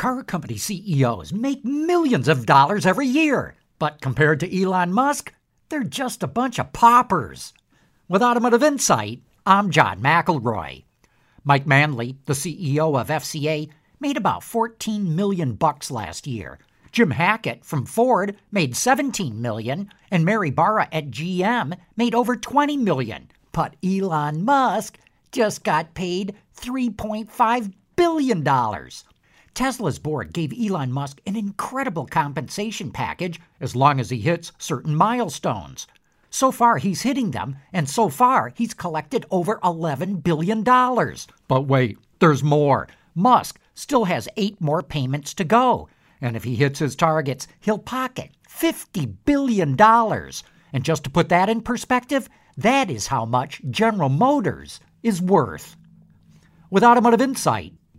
Car company CEOs make millions of dollars every year, but compared to Elon Musk, they're just a bunch of paupers. With Automotive Insight, I'm John McElroy. Mike Manley, the CEO of FCA, made about 14 million bucks last year. Jim Hackett from Ford made 17 million, and Mary Barra at GM made over 20 million. But Elon Musk just got paid 3.5 billion dollars. Tesla's board gave Elon Musk an incredible compensation package as long as he hits certain milestones. So far, he's hitting them, and so far, he's collected over $11 billion. But wait, there's more. Musk still has eight more payments to go. And if he hits his targets, he'll pocket $50 billion. And just to put that in perspective, that is how much General Motors is worth. With Automotive Insight,